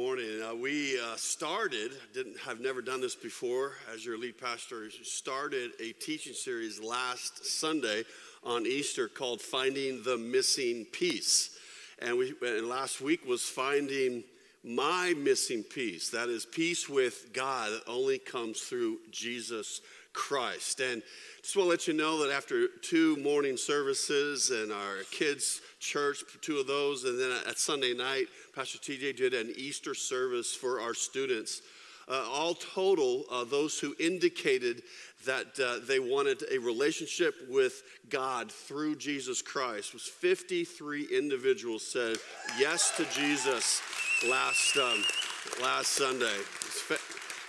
morning. Uh, we uh, started, didn't have never done this before, as your lead pastor, started a teaching series last Sunday on Easter called Finding the Missing Piece. And, we, and last week was finding my missing piece. That is peace with God that only comes through Jesus Christ. And just want to let you know that after two morning services and our kids' church, two of those, and then at Sunday night, Pastor TJ did an Easter service for our students. Uh, all total, uh, those who indicated that uh, they wanted a relationship with God through Jesus Christ was 53 individuals said yes to Jesus last um, last Sunday.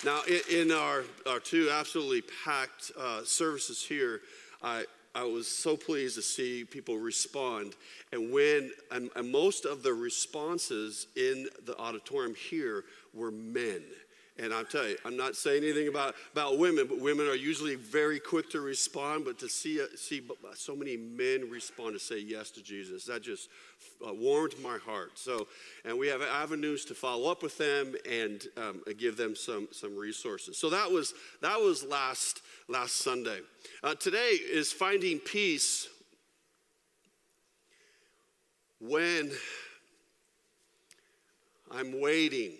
Now, in our, our two absolutely packed uh, services here, I, I was so pleased to see people respond. And when, and, and most of the responses in the auditorium here were men. And I'll tell you, I'm not saying anything about, about women, but women are usually very quick to respond. But to see, see so many men respond to say yes to Jesus, that just uh, warmed my heart. So, and we have avenues to follow up with them and um, give them some, some resources. So that was, that was last, last Sunday. Uh, today is finding peace when I'm waiting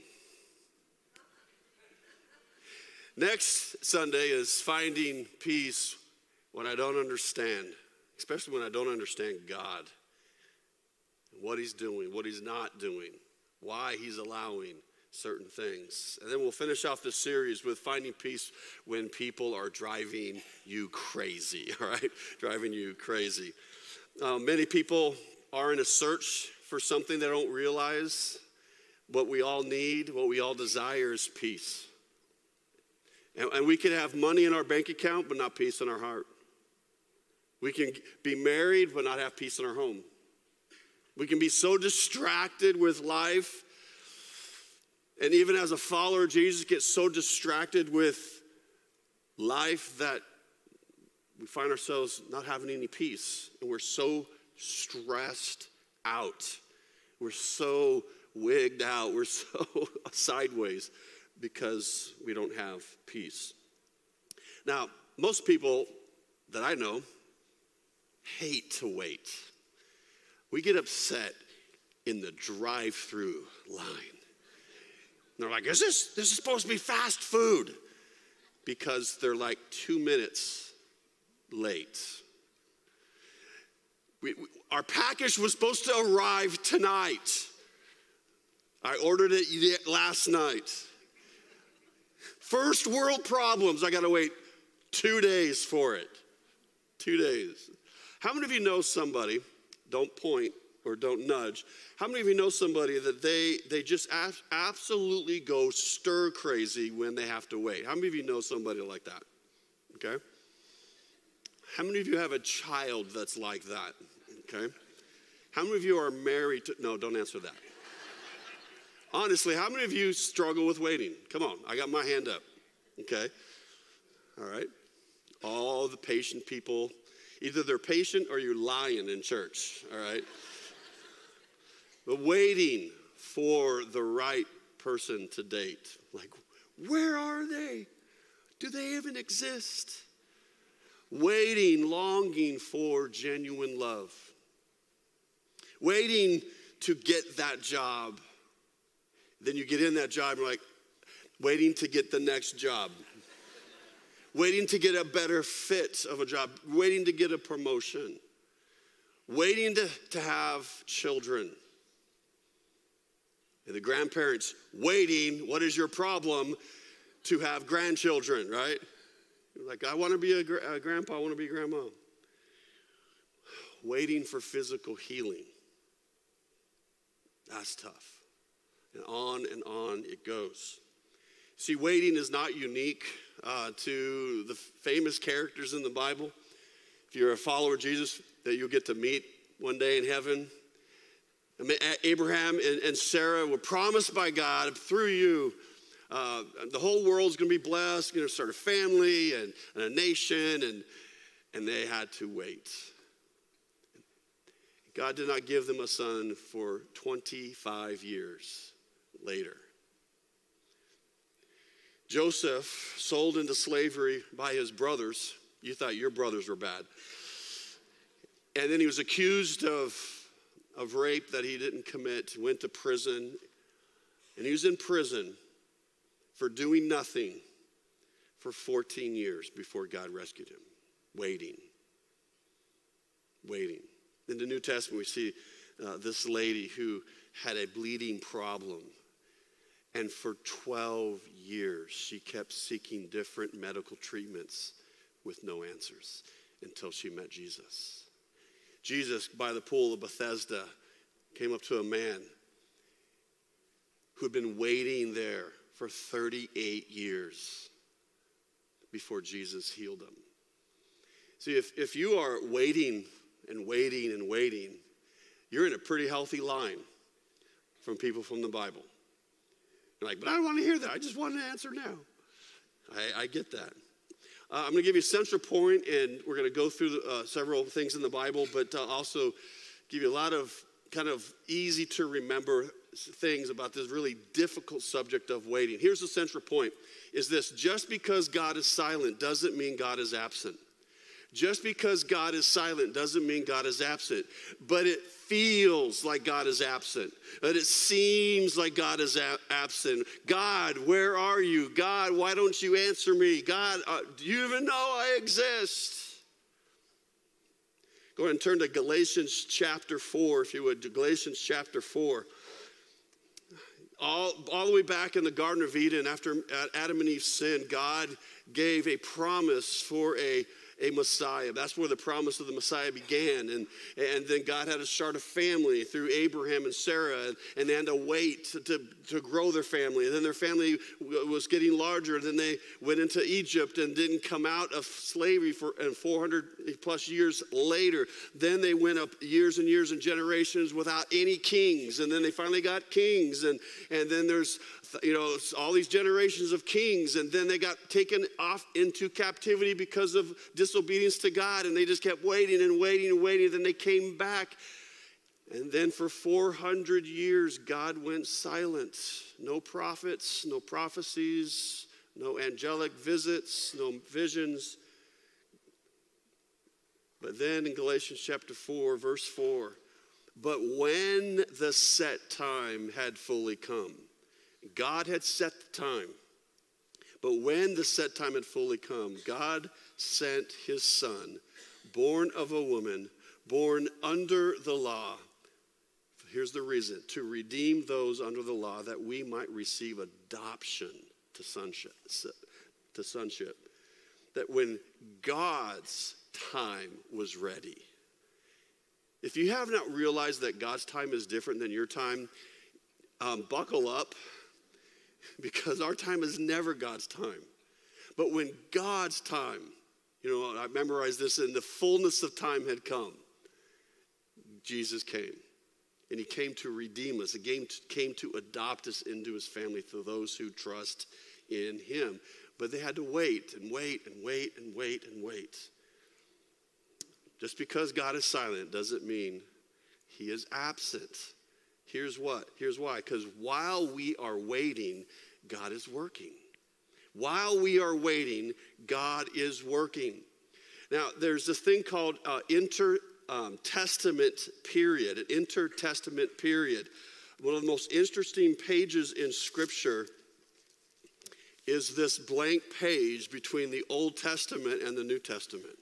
Next Sunday is finding peace when I don't understand, especially when I don't understand God, what He's doing, what He's not doing, why He's allowing certain things. And then we'll finish off this series with finding peace when people are driving you crazy, all right? Driving you crazy. Uh, many people are in a search for something they don't realize. What we all need, what we all desire is peace. And, we can have money in our bank account, but not peace in our heart. We can be married, but not have peace in our home. We can be so distracted with life. And even as a follower of Jesus, get so distracted with life that we find ourselves not having any peace. And we're so stressed out. We're so wigged out. We're so sideways because we don't have peace. Now, most people that I know hate to wait. We get upset in the drive through line. And they're like, is this, this is supposed to be fast food? Because they're like two minutes late. We, we, our package was supposed to arrive tonight. I ordered it last night. First world problems, I gotta wait two days for it. Two days. How many of you know somebody, don't point or don't nudge, how many of you know somebody that they, they just absolutely go stir crazy when they have to wait? How many of you know somebody like that? Okay? How many of you have a child that's like that? Okay? How many of you are married to, no, don't answer that. Honestly, how many of you struggle with waiting? Come on, I got my hand up. Okay? All right? All the patient people, either they're patient or you're lying in church. All right? but waiting for the right person to date. Like, where are they? Do they even exist? Waiting, longing for genuine love. Waiting to get that job then you get in that job and like, waiting to get the next job, waiting to get a better fit of a job, waiting to get a promotion, waiting to, to have children. And the grandparents waiting, what is your problem to have grandchildren, right? like, I want to be a, a grandpa, I want to be a grandma. Waiting for physical healing. That's tough. And on and on it goes. See, waiting is not unique uh, to the famous characters in the Bible. If you're a follower of Jesus, that you'll get to meet one day in heaven. I mean, Abraham and Sarah were promised by God through you. Uh, the whole world's going to be blessed, going to start a family and, and a nation, and, and they had to wait. God did not give them a son for 25 years later. Joseph, sold into slavery by his brothers. You thought your brothers were bad. And then he was accused of, of rape that he didn't commit, went to prison. And he was in prison for doing nothing for 14 years before God rescued him, waiting. Waiting. In the New Testament, we see uh, this lady who had a bleeding problem. And for 12 years, she kept seeking different medical treatments with no answers until she met Jesus. Jesus, by the pool of Bethesda, came up to a man who had been waiting there for 38 years before Jesus healed him. See, if, if you are waiting and waiting and waiting, you're in a pretty healthy line from people from the Bible. You're like, but I don't want to hear that. I just want an answer now. I, I get that. Uh, I'm going to give you a central point, and we're going to go through uh, several things in the Bible, but uh, also give you a lot of kind of easy to remember things about this really difficult subject of waiting. Here's the central point is this just because God is silent doesn't mean God is absent. Just because God is silent doesn't mean God is absent, but it feels like God is absent, that it seems like God is a- absent. God, where are you? God, why don't you answer me? God, uh, do you even know I exist? Go ahead and turn to Galatians chapter 4, if you would, Galatians chapter 4. All, all the way back in the Garden of Eden, after Adam and Eve sinned, God gave a promise for a a Messiah. That's where the promise of the Messiah began. And, and then God had to start a family through Abraham and Sarah, and, and they had to wait to, to, to grow their family. And then their family was getting larger. And then they went into Egypt and didn't come out of slavery for and 400 plus years later. Then they went up years and years and generations without any kings. And then they finally got kings. And, and then there's you know, all these generations of kings, and then they got taken off into captivity because of disobedience to God, and they just kept waiting and waiting and waiting. Then they came back, and then for 400 years, God went silent. No prophets, no prophecies, no angelic visits, no visions. But then in Galatians chapter 4, verse 4, but when the set time had fully come, God had set the time. But when the set time had fully come, God sent his son, born of a woman, born under the law. Here's the reason to redeem those under the law that we might receive adoption to sonship. To sonship. That when God's time was ready, if you have not realized that God's time is different than your time, um, buckle up because our time is never God's time. But when God's time, you know, I memorized this, and the fullness of time had come, Jesus came. And he came to redeem us. He came to, came to adopt us into his family for those who trust in him. But they had to wait and wait and wait and wait and wait. Just because God is silent doesn't mean he is absent. Here's what. Here's why. Because while we are waiting, God is working. While we are waiting, God is working. Now, there's this thing called uh, inter um, period, an intertestament period. One of the most interesting pages in Scripture is this blank page between the Old Testament and the New Testament.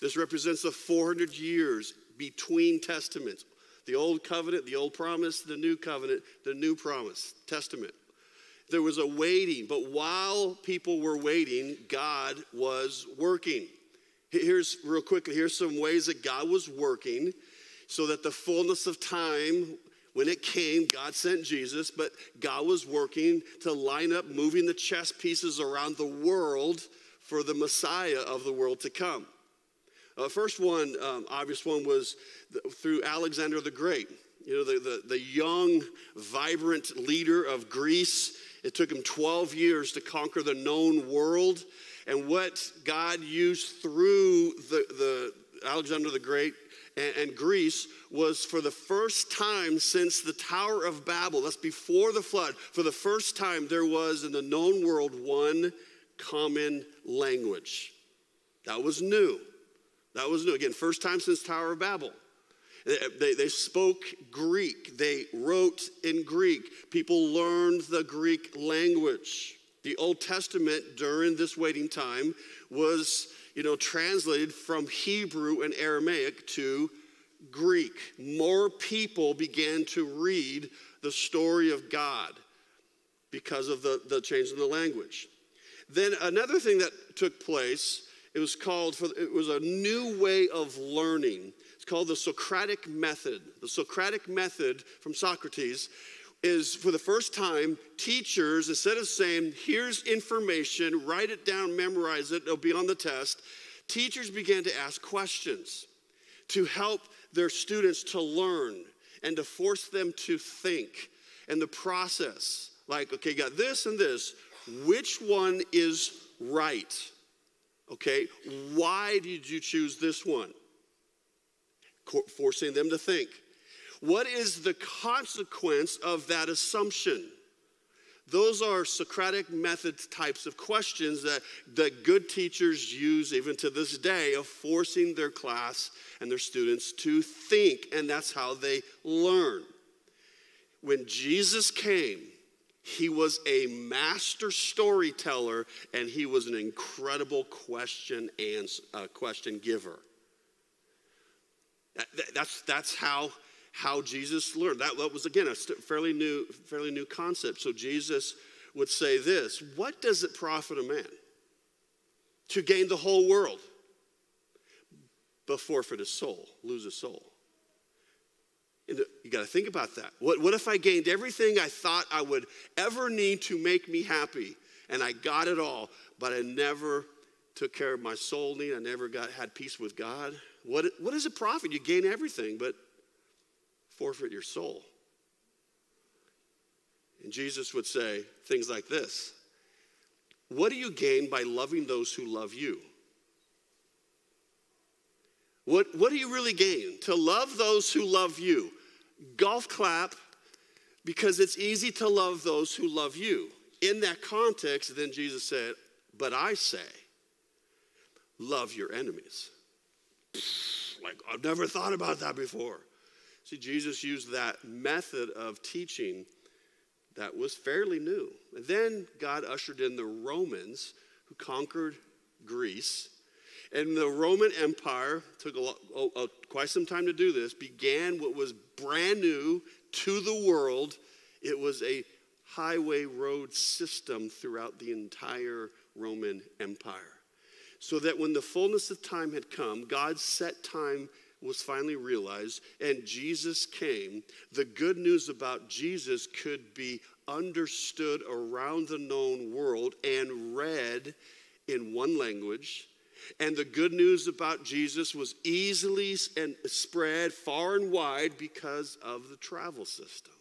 This represents the 400 years between testaments the old covenant, the old promise, the new covenant, the new promise, testament. There was a waiting, but while people were waiting, God was working. Here's real quickly, here's some ways that God was working so that the fullness of time when it came, God sent Jesus, but God was working to line up moving the chess pieces around the world for the Messiah of the world to come. Uh, first one, um, obvious one, was through Alexander the Great. You know, the, the, the young, vibrant leader of Greece. It took him 12 years to conquer the known world. And what God used through the, the Alexander the Great and, and Greece was for the first time since the Tower of Babel, that's before the flood, for the first time there was in the known world one common language. That was new. That was new. Again, first time since Tower of Babel. They, they, spoke Greek. They wrote in Greek. People learned the Greek language. The Old Testament during this waiting time was, you know, translated from Hebrew and Aramaic to Greek. More people began to read the story of God because of the, the change in the language. Then another thing that took place, it was called for it was a new way of learning. Called the Socratic method. The Socratic method from Socrates is for the first time, teachers, instead of saying, here's information, write it down, memorize it, it'll be on the test, teachers began to ask questions to help their students to learn and to force them to think. And the process, like, okay, got this and this, which one is right? Okay, why did you choose this one? Forcing them to think. What is the consequence of that assumption? Those are Socratic method types of questions that, that good teachers use even to this day of forcing their class and their students to think, and that's how they learn. When Jesus came, he was a master storyteller and he was an incredible question and uh, question giver. That, that's, that's how how Jesus learned. That, that was, again, a fairly new, fairly new concept. So Jesus would say this What does it profit a man to gain the whole world, but forfeit his soul, lose his soul? You got to think about that. What, what if I gained everything I thought I would ever need to make me happy, and I got it all, but I never took care of my soul need? I never got had peace with God. What, what is a profit? You gain everything, but forfeit your soul. And Jesus would say things like this What do you gain by loving those who love you? What, what do you really gain? To love those who love you. Golf clap, because it's easy to love those who love you. In that context, then Jesus said, But I say, love your enemies. Like, I've never thought about that before. See, Jesus used that method of teaching that was fairly new. And then God ushered in the Romans who conquered Greece. And the Roman Empire took a, a, a, oh, oh, quite some time to do this, began what was brand new to the world. It was a highway road system throughout the entire Roman Empire. So that when the fullness of time had come, God's set time was finally realized and Jesus came, the good news about Jesus could be understood around the known world and read in one language. And the good news about Jesus was easily and spread far and wide because of the travel system.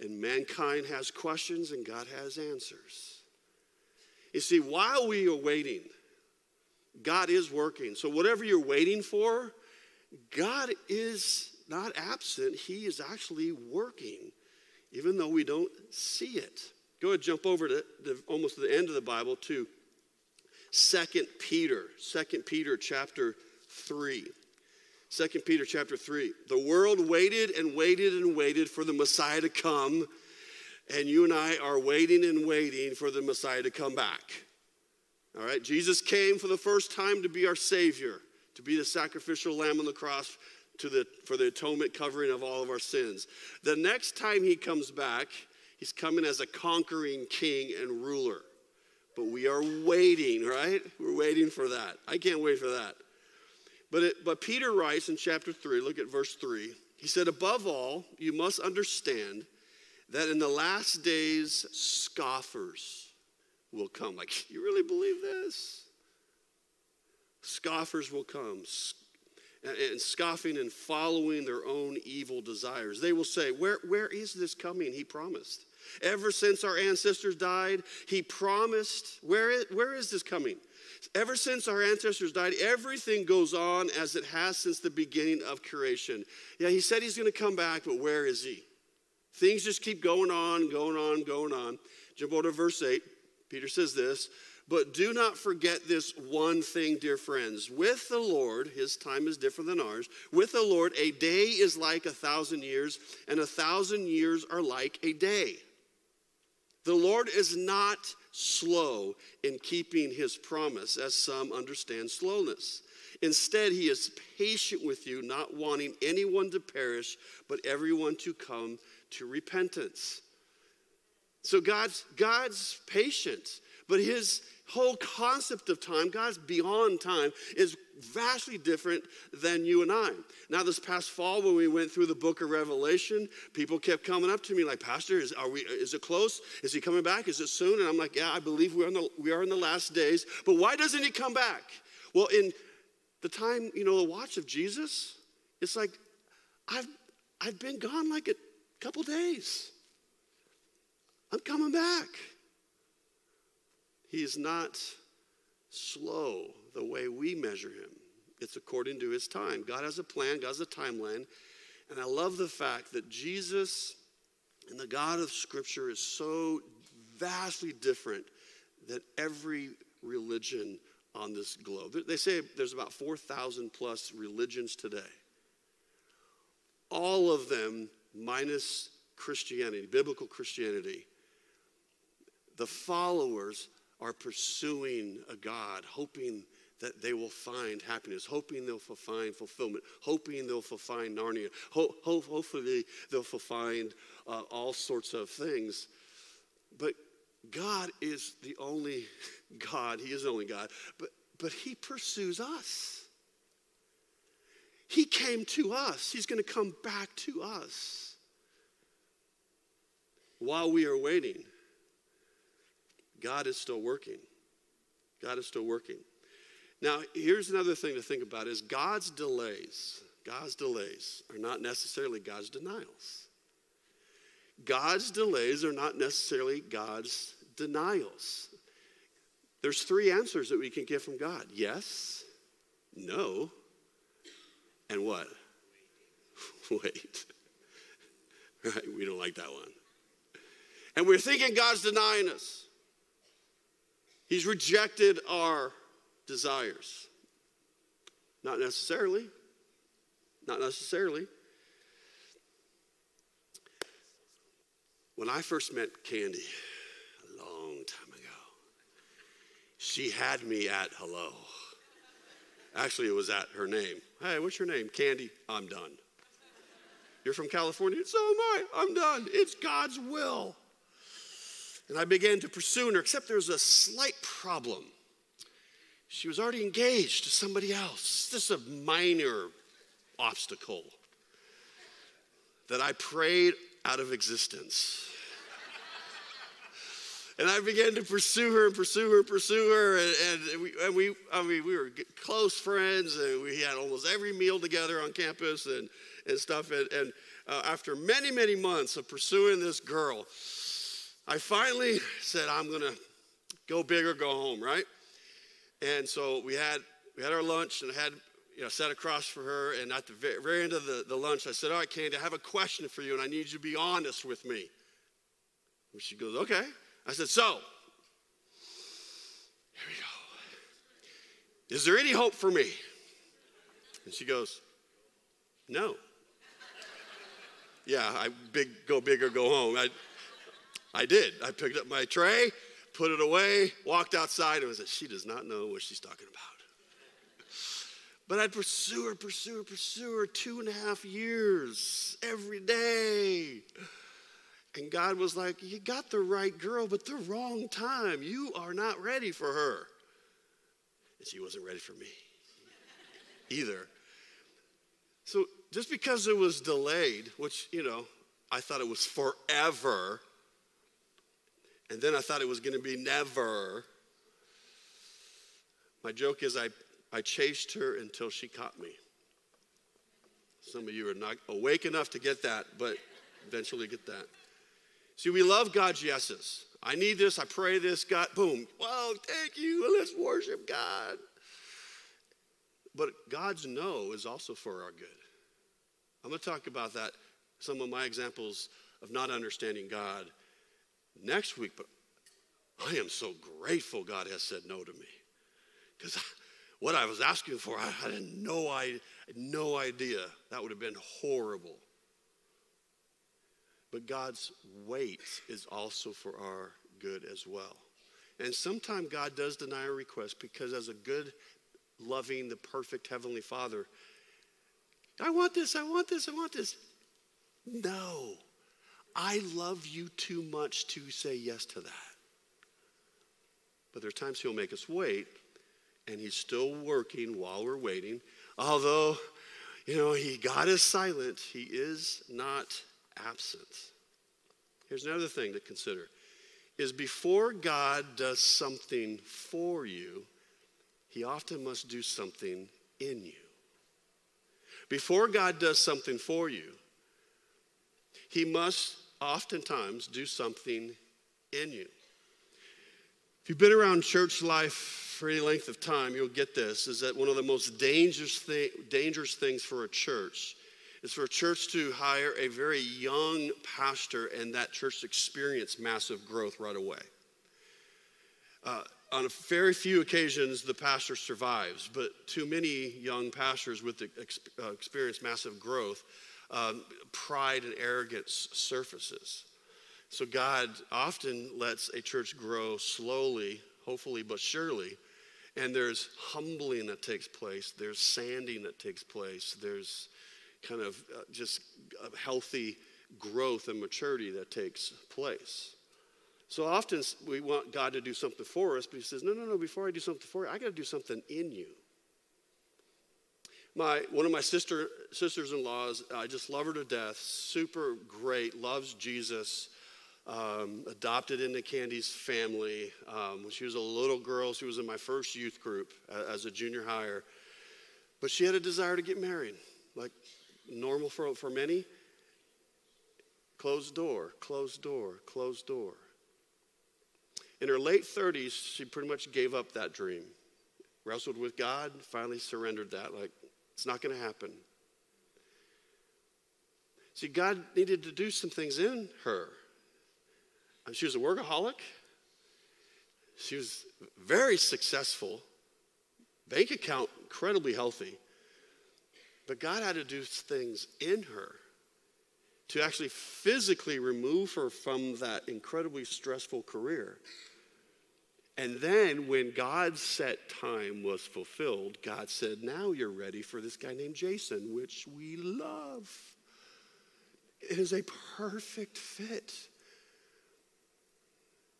And mankind has questions and God has answers. You see, while we are waiting, God is working. So, whatever you're waiting for, God is not absent. He is actually working, even though we don't see it. Go ahead, jump over to, to almost the end of the Bible to Second Peter, Second Peter chapter 3. 2 Peter chapter 3. The world waited and waited and waited for the Messiah to come, and you and I are waiting and waiting for the Messiah to come back. All right, Jesus came for the first time to be our Savior, to be the sacrificial lamb on the cross to the, for the atonement covering of all of our sins. The next time he comes back, he's coming as a conquering king and ruler. But we are waiting, right? We're waiting for that. I can't wait for that. But, it, but Peter writes in chapter 3, look at verse 3. He said, Above all, you must understand that in the last days, scoffers will come. Like, you really believe this? Scoffers will come, and scoffing and following their own evil desires. They will say, Where, where is this coming? He promised. Ever since our ancestors died, he promised, Where is, where is this coming? Ever since our ancestors died, everything goes on as it has since the beginning of creation. Yeah, he said he's going to come back, but where is he? Things just keep going on, going on, going on. Jump over to verse 8. Peter says this But do not forget this one thing, dear friends. With the Lord, his time is different than ours. With the Lord, a day is like a thousand years, and a thousand years are like a day. The Lord is not slow in keeping his promise, as some understand slowness. Instead, he is patient with you, not wanting anyone to perish, but everyone to come to repentance. So God's, God's patient, but his whole concept of time, God's beyond time, is vastly different than you and I. Now, this past fall, when we went through the book of Revelation, people kept coming up to me like, Pastor, is, are we, is it close? Is he coming back? Is it soon? And I'm like, Yeah, I believe we're in the, we are in the last days. But why doesn't he come back? Well, in the time, you know, the watch of Jesus, it's like, I've, I've been gone like a couple days. I'm coming back. He is not slow the way we measure him. It's according to his time. God has a plan, God has a timeline. And I love the fact that Jesus and the God of Scripture is so vastly different than every religion on this globe. They say there's about 4,000 plus religions today. All of them, minus Christianity, biblical Christianity, the followers are pursuing a God, hoping that they will find happiness, hoping they'll find fulfillment, hoping they'll find Narnia, ho- ho- hopefully they'll find uh, all sorts of things. But God is the only God. He is the only God. But, but He pursues us. He came to us. He's going to come back to us while we are waiting. God is still working. God is still working. Now, here's another thing to think about is God's delays, God's delays are not necessarily God's denials. God's delays are not necessarily God's denials. There's three answers that we can get from God. Yes, no, and what? Wait. Right? We don't like that one. And we're thinking God's denying us. He's rejected our desires. Not necessarily. Not necessarily. When I first met Candy, a long time ago, she had me at hello. Actually, it was at her name. Hey, what's your name? Candy. I'm done. You're from California? So am I. I'm done. It's God's will. And I began to pursue her, except there was a slight problem. She was already engaged to somebody else. Just a minor obstacle that I prayed out of existence. and I began to pursue her and pursue her and pursue her. And, and, we, and, we, I mean, we were close friends and we had almost every meal together on campus and, and stuff. And, and uh, after many, many months of pursuing this girl, I finally said, I'm going to go big or go home, right? And so we had, we had our lunch and I had, you know, sat across for her. And at the very, end of the, the lunch, I said, All right, Candy, I have a question for you and I need you to be honest with me. And she goes, Okay. I said, So, here we go. Is there any hope for me? And she goes, No. yeah, I big go big or go home. I, I did. I picked up my tray, put it away, walked outside, and was like, she does not know what she's talking about. But I'd pursue her, pursue her, pursue her two and a half years every day. And God was like, You got the right girl, but the wrong time. You are not ready for her. And she wasn't ready for me either. So just because it was delayed, which, you know, I thought it was forever, and then I thought it was going to be never. My joke is I, I chased her until she caught me. Some of you are not awake enough to get that, but eventually get that. See, we love God's yeses. I need this, I pray this, God, boom. Well, thank you. Let's worship God. But God's no is also for our good. I'm going to talk about that, some of my examples of not understanding God next week, but I am so grateful God has said no to me. Because what I was asking for, I had no, I, no idea. That would have been horrible. But God's wait is also for our good as well. And sometimes God does deny a request because, as a good, loving, the perfect Heavenly Father, I want this, I want this, I want this. No, I love you too much to say yes to that. But there are times He'll make us wait, and He's still working while we're waiting. Although, you know, He God is silent, He is not absent. Here's another thing to consider is before God does something for you, he often must do something in you. Before God does something for you, he must oftentimes do something in you. If you've been around church life for any length of time, you'll get this is that one of the most dangerous, thing, dangerous things for a church is for a church to hire a very young pastor and that church experience massive growth right away. Uh, on a very few occasions, the pastor survives, but too many young pastors with the ex- uh, experience massive growth, um, pride and arrogance surfaces. So God often lets a church grow slowly, hopefully but surely, and there's humbling that takes place, there's sanding that takes place, there's kind of uh, just healthy growth and maturity that takes place. So often we want God to do something for us, but He says, No, no, no, before I do something for you, I got to do something in you. My, one of my sister, sisters in laws, I just love her to death, super great, loves Jesus, um, adopted into Candy's family. Um, when she was a little girl, she was in my first youth group uh, as a junior hire. But she had a desire to get married, like normal for, for many. Closed door, closed door, closed door. In her late 30s, she pretty much gave up that dream, wrestled with God, finally surrendered that. Like, it's not going to happen. See, God needed to do some things in her. Uh, she was a workaholic. She was very successful, bank account incredibly healthy. But God had to do things in her to actually physically remove her from that incredibly stressful career. And then when God's set time was fulfilled, God said, Now you're ready for this guy named Jason, which we love. It is a perfect fit.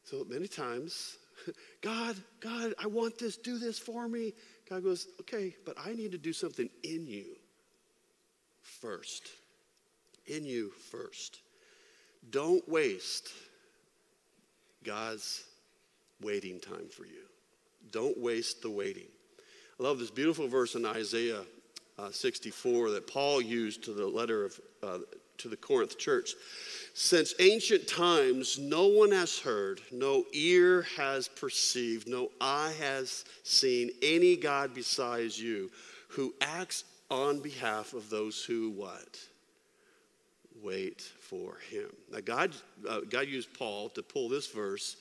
So many times, God, God, I want this, do this for me. God goes, Okay, but I need to do something in you first. In you first. Don't waste God's waiting time for you. Don't waste the waiting. I love this beautiful verse in Isaiah uh, 64 that Paul used to the letter of uh, to the Corinth church. Since ancient times, no one has heard, no ear has perceived, no eye has seen any God besides you who acts on behalf of those who what? Wait for him. Now, God, uh, God used Paul to pull this verse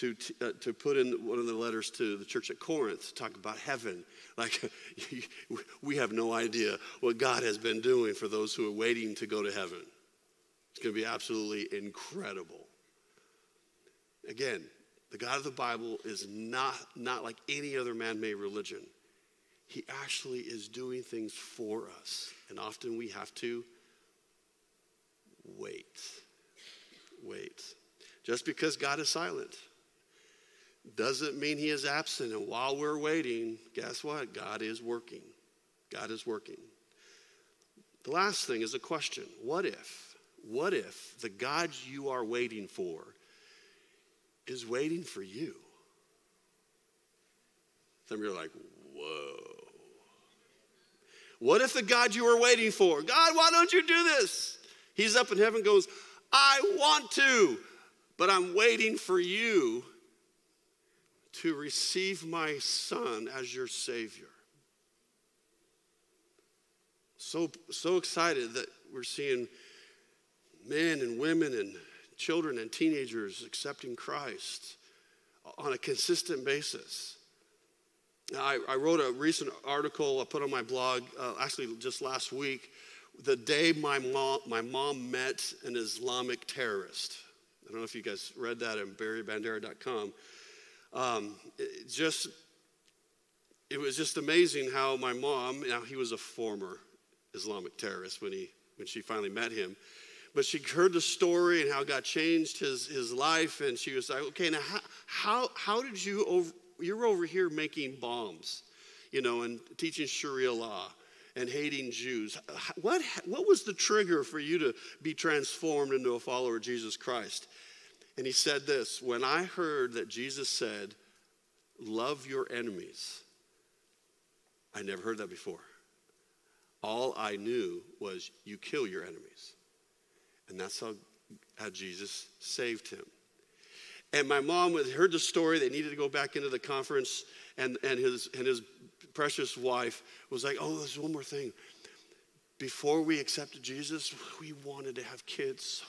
to, uh, to put in one of the letters to the church at Corinth to talk about heaven. Like, we have no idea what God has been doing for those who are waiting to go to heaven. It's going to be absolutely incredible. Again, the God of the Bible is not, not like any other man made religion. He actually is doing things for us. And often we have to wait. Wait. Just because God is silent doesn't mean he is absent. And while we're waiting, guess what? God is working. God is working. The last thing is a question What if? What if the God you are waiting for is waiting for you? Some of you are like, whoa. What if the God you were waiting for, God, why don't you do this? He's up in heaven, goes, I want to, but I'm waiting for you to receive my son as your Savior. So, so excited that we're seeing men and women and children and teenagers accepting Christ on a consistent basis. I, I, wrote a recent article I put on my blog, uh, actually just last week, the day my mom, my mom met an Islamic terrorist. I don't know if you guys read that at barrybandera.com. Um, just, it was just amazing how my mom, now he was a former Islamic terrorist when, he, when she finally met him, but she heard the story and how God changed his, his life, and she was like, okay, now how, how, how did you, over, you're over here making bombs, you know, and teaching Sharia law and hating Jews. What, what was the trigger for you to be transformed into a follower of Jesus Christ? And he said this When I heard that Jesus said, Love your enemies, I never heard that before. All I knew was you kill your enemies. And that's how, how Jesus saved him. And my mom heard the story. They needed to go back into the conference, and, and, his, and his precious wife was like, Oh, there's one more thing. Before we accepted Jesus, we wanted to have kids so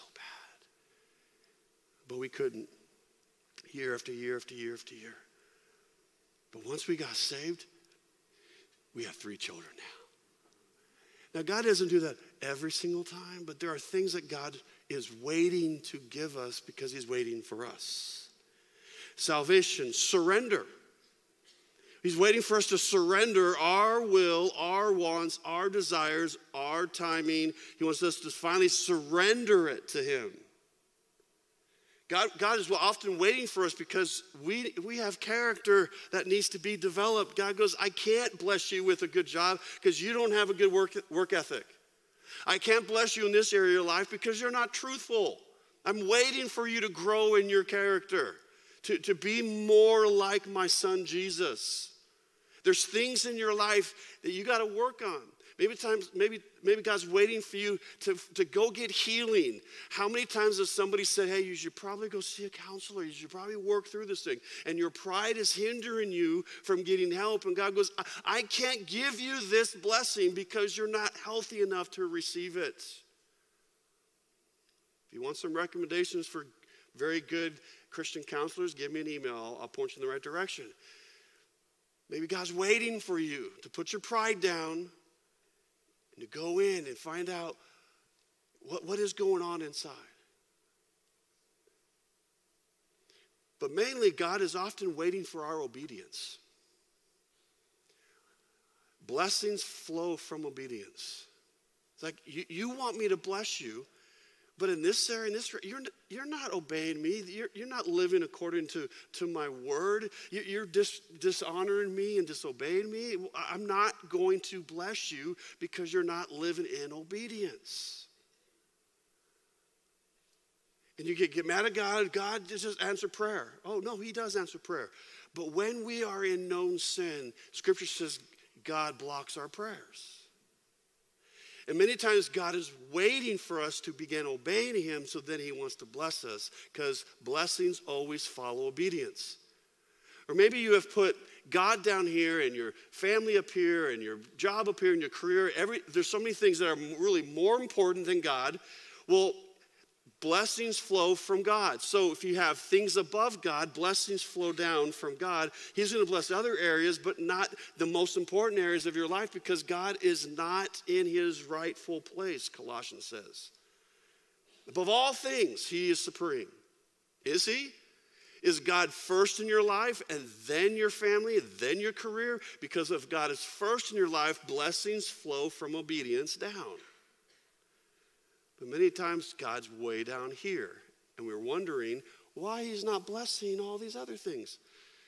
but we couldn't. Year after year after year after year. But once we got saved, we have three children now. Now, God doesn't do that every single time, but there are things that God is waiting to give us because He's waiting for us. Salvation, surrender. He's waiting for us to surrender our will, our wants, our desires, our timing. He wants us to finally surrender it to Him. God, God is often waiting for us because we, we have character that needs to be developed. God goes, I can't bless you with a good job because you don't have a good work, work ethic. I can't bless you in this area of life because you're not truthful. I'm waiting for you to grow in your character, to, to be more like my son Jesus. There's things in your life that you got to work on. Maybe times, maybe, maybe God's waiting for you to, to go get healing. How many times has somebody said, Hey, you should probably go see a counselor, you should probably work through this thing. And your pride is hindering you from getting help. And God goes, I, I can't give you this blessing because you're not healthy enough to receive it. If you want some recommendations for very good Christian counselors, give me an email. I'll, point you in the right direction. Maybe God's waiting for you to put your pride down to go in and find out what, what is going on inside. But mainly, God is often waiting for our obedience. Blessings flow from obedience. It's like, you, you want me to bless you, but in this area, in this you're, you're not obeying me. You're, you're not living according to, to my word. You, you're dis, dishonoring me and disobeying me. I'm not going to bless you because you're not living in obedience. And you get, get mad at God, God just answer prayer. Oh, no, He does answer prayer. But when we are in known sin, Scripture says God blocks our prayers. And many times God is waiting for us to begin obeying Him so then He wants to bless us because blessings always follow obedience. Or maybe you have put God down here and your family up here and your job up here and your career. Every, there's so many things that are really more important than God. Well, blessings flow from God. So if you have things above God, blessings flow down from God. He's going to bless other areas, but not the most important areas of your life because God is not in his rightful place, Colossians says. Above all things, he is supreme. Is he? Is God first in your life and then your family and then your career? Because if God is first in your life, blessings flow from obedience down. But many times God's way down here, and we're wondering why He's not blessing all these other things.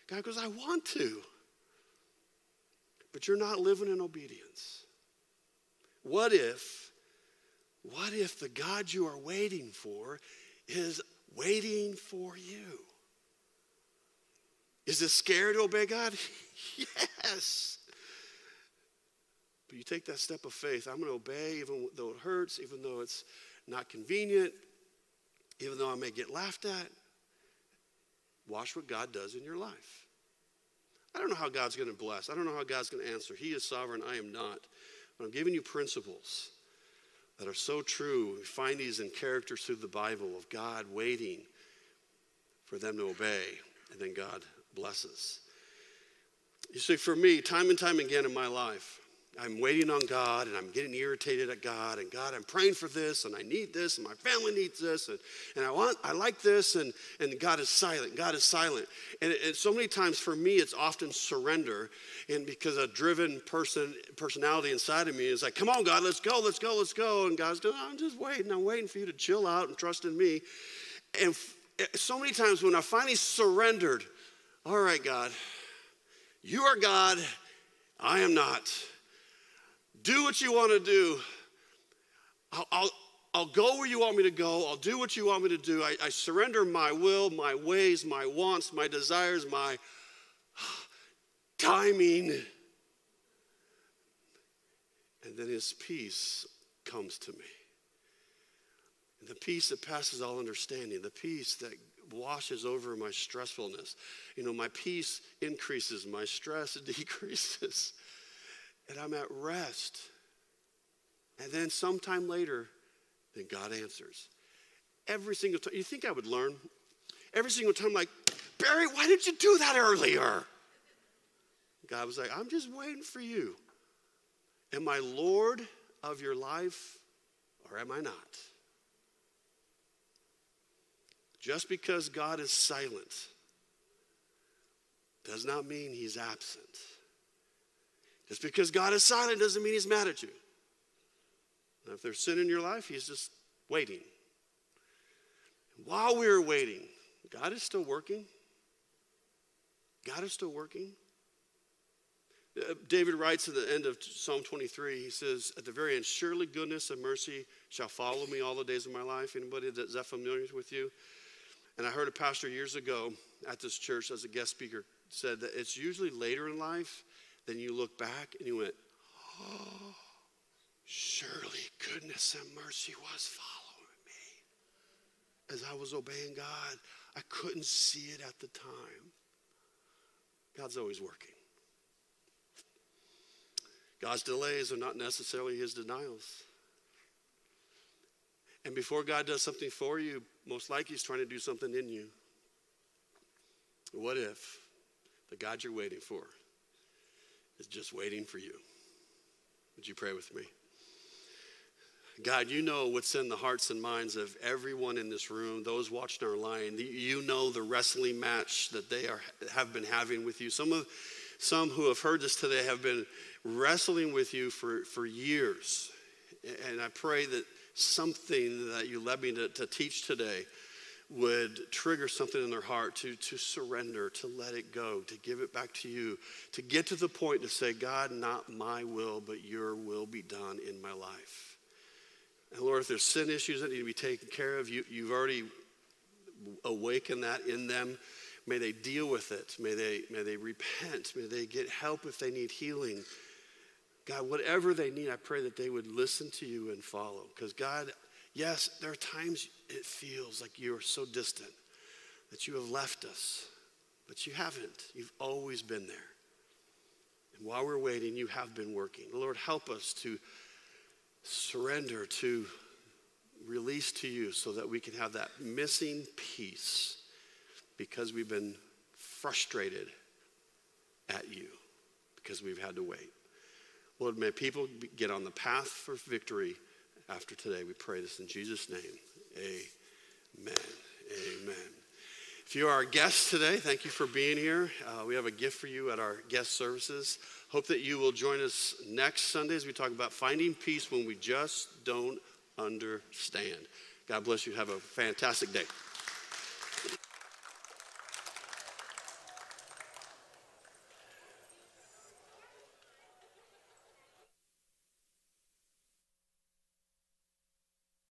God goes, I want to. But you're not living in obedience. What if, what if the God you are waiting for is waiting for you? Is it scary to obey God? yes. But you take that step of faith. I'm going to obey even though it hurts, even though it's not convenient, even though I may get laughed at. watch what God does in your life. I don't know how God's going to bless. I don't know how God's going to answer. He is sovereign, I am not. But I'm giving you principles that are so true. We find these in characters through the Bible of God waiting for them to obey, and then God blesses. You see, for me, time and time again in my life, I'm waiting on God and I'm getting irritated at God and God, I'm praying for this and I need this and my family needs this and, and I want, I like this and, and God is silent. God is silent. And, and so many times for me, it's often surrender. And because a driven person, personality inside of me is like, come on, God, let's go, let's go, let's go. And God's going, I'm just waiting. I'm waiting for you to chill out and trust in me. And eh, so many times when I finally surrendered, all right, God, you are God, I am not do what you want to do. I'll, I'll, I'll, go where you want me to go. I'll do what you want me to do. I, I surrender my will, my ways, my wants, my desires, my timing. And then his peace comes to me. And the peace that passes all understanding, the peace that washes over my stressfulness. You know, my peace increases, my stress decreases and I'm at rest. And then sometime later, then God answers. Every single time. You think I would learn? Every single time, like, Barry, why didn't you do that earlier? God was like, I'm just waiting for you. Am I Lord of your life or am I not? Just because God is silent does not mean he's absent. Just because God is silent doesn't mean he's mad at you. if there's sin in your life, he's just waiting. While we are waiting, God is still working. God is still working. Uh, David writes at the end of Psalm 23, he says, at the very end, surely goodness and mercy shall follow me all the days of my life. Anybody that's that familiar with you? And I heard a pastor years ago at this church as a guest speaker said that it's usually later in life then you look back and you went, oh, surely goodness and mercy was following me. As I was obeying God, I couldn't see it at the time. God's always working. God's delays are not necessarily his denials. And before God does something for you, most likely he's trying to do something in you. What if the God you're waiting for is just waiting for you. Would you pray with me? God, you know what's in the hearts and minds of everyone in this room, those watching our line. You know the wrestling match that they are, have been having with you. Some, of, some who have heard this today have been wrestling with you for, for years. And I pray that something that you led me to, to teach today would trigger something in their heart to, to surrender, to let it go, to give it back to you, to get to the point to say, God, not my will, but your will be done in my life. And Lord, if there's sin issues that need to be taken care of, you, you've already awakened that in them. May they deal with it. May they, may they repent. May they get help if they need healing. God, whatever they need, I pray that they would listen to you and follow. Because, God, Yes, there are times it feels like you are so distant that you have left us, but you haven't. You've always been there. And while we're waiting, you have been working. Lord, help us to surrender, to release to you so that we can have that missing piece because we've been frustrated at you because we've had to wait. Lord, may people get on the path for victory after today. We pray this in Jesus' name. Amen. Amen. If you are a guest today, thank you for being here. Uh, we have a gift for you at our guest services. Hope that you will join us next Sunday as we talk about finding peace when we just don't understand. God bless you. Have a fantastic day.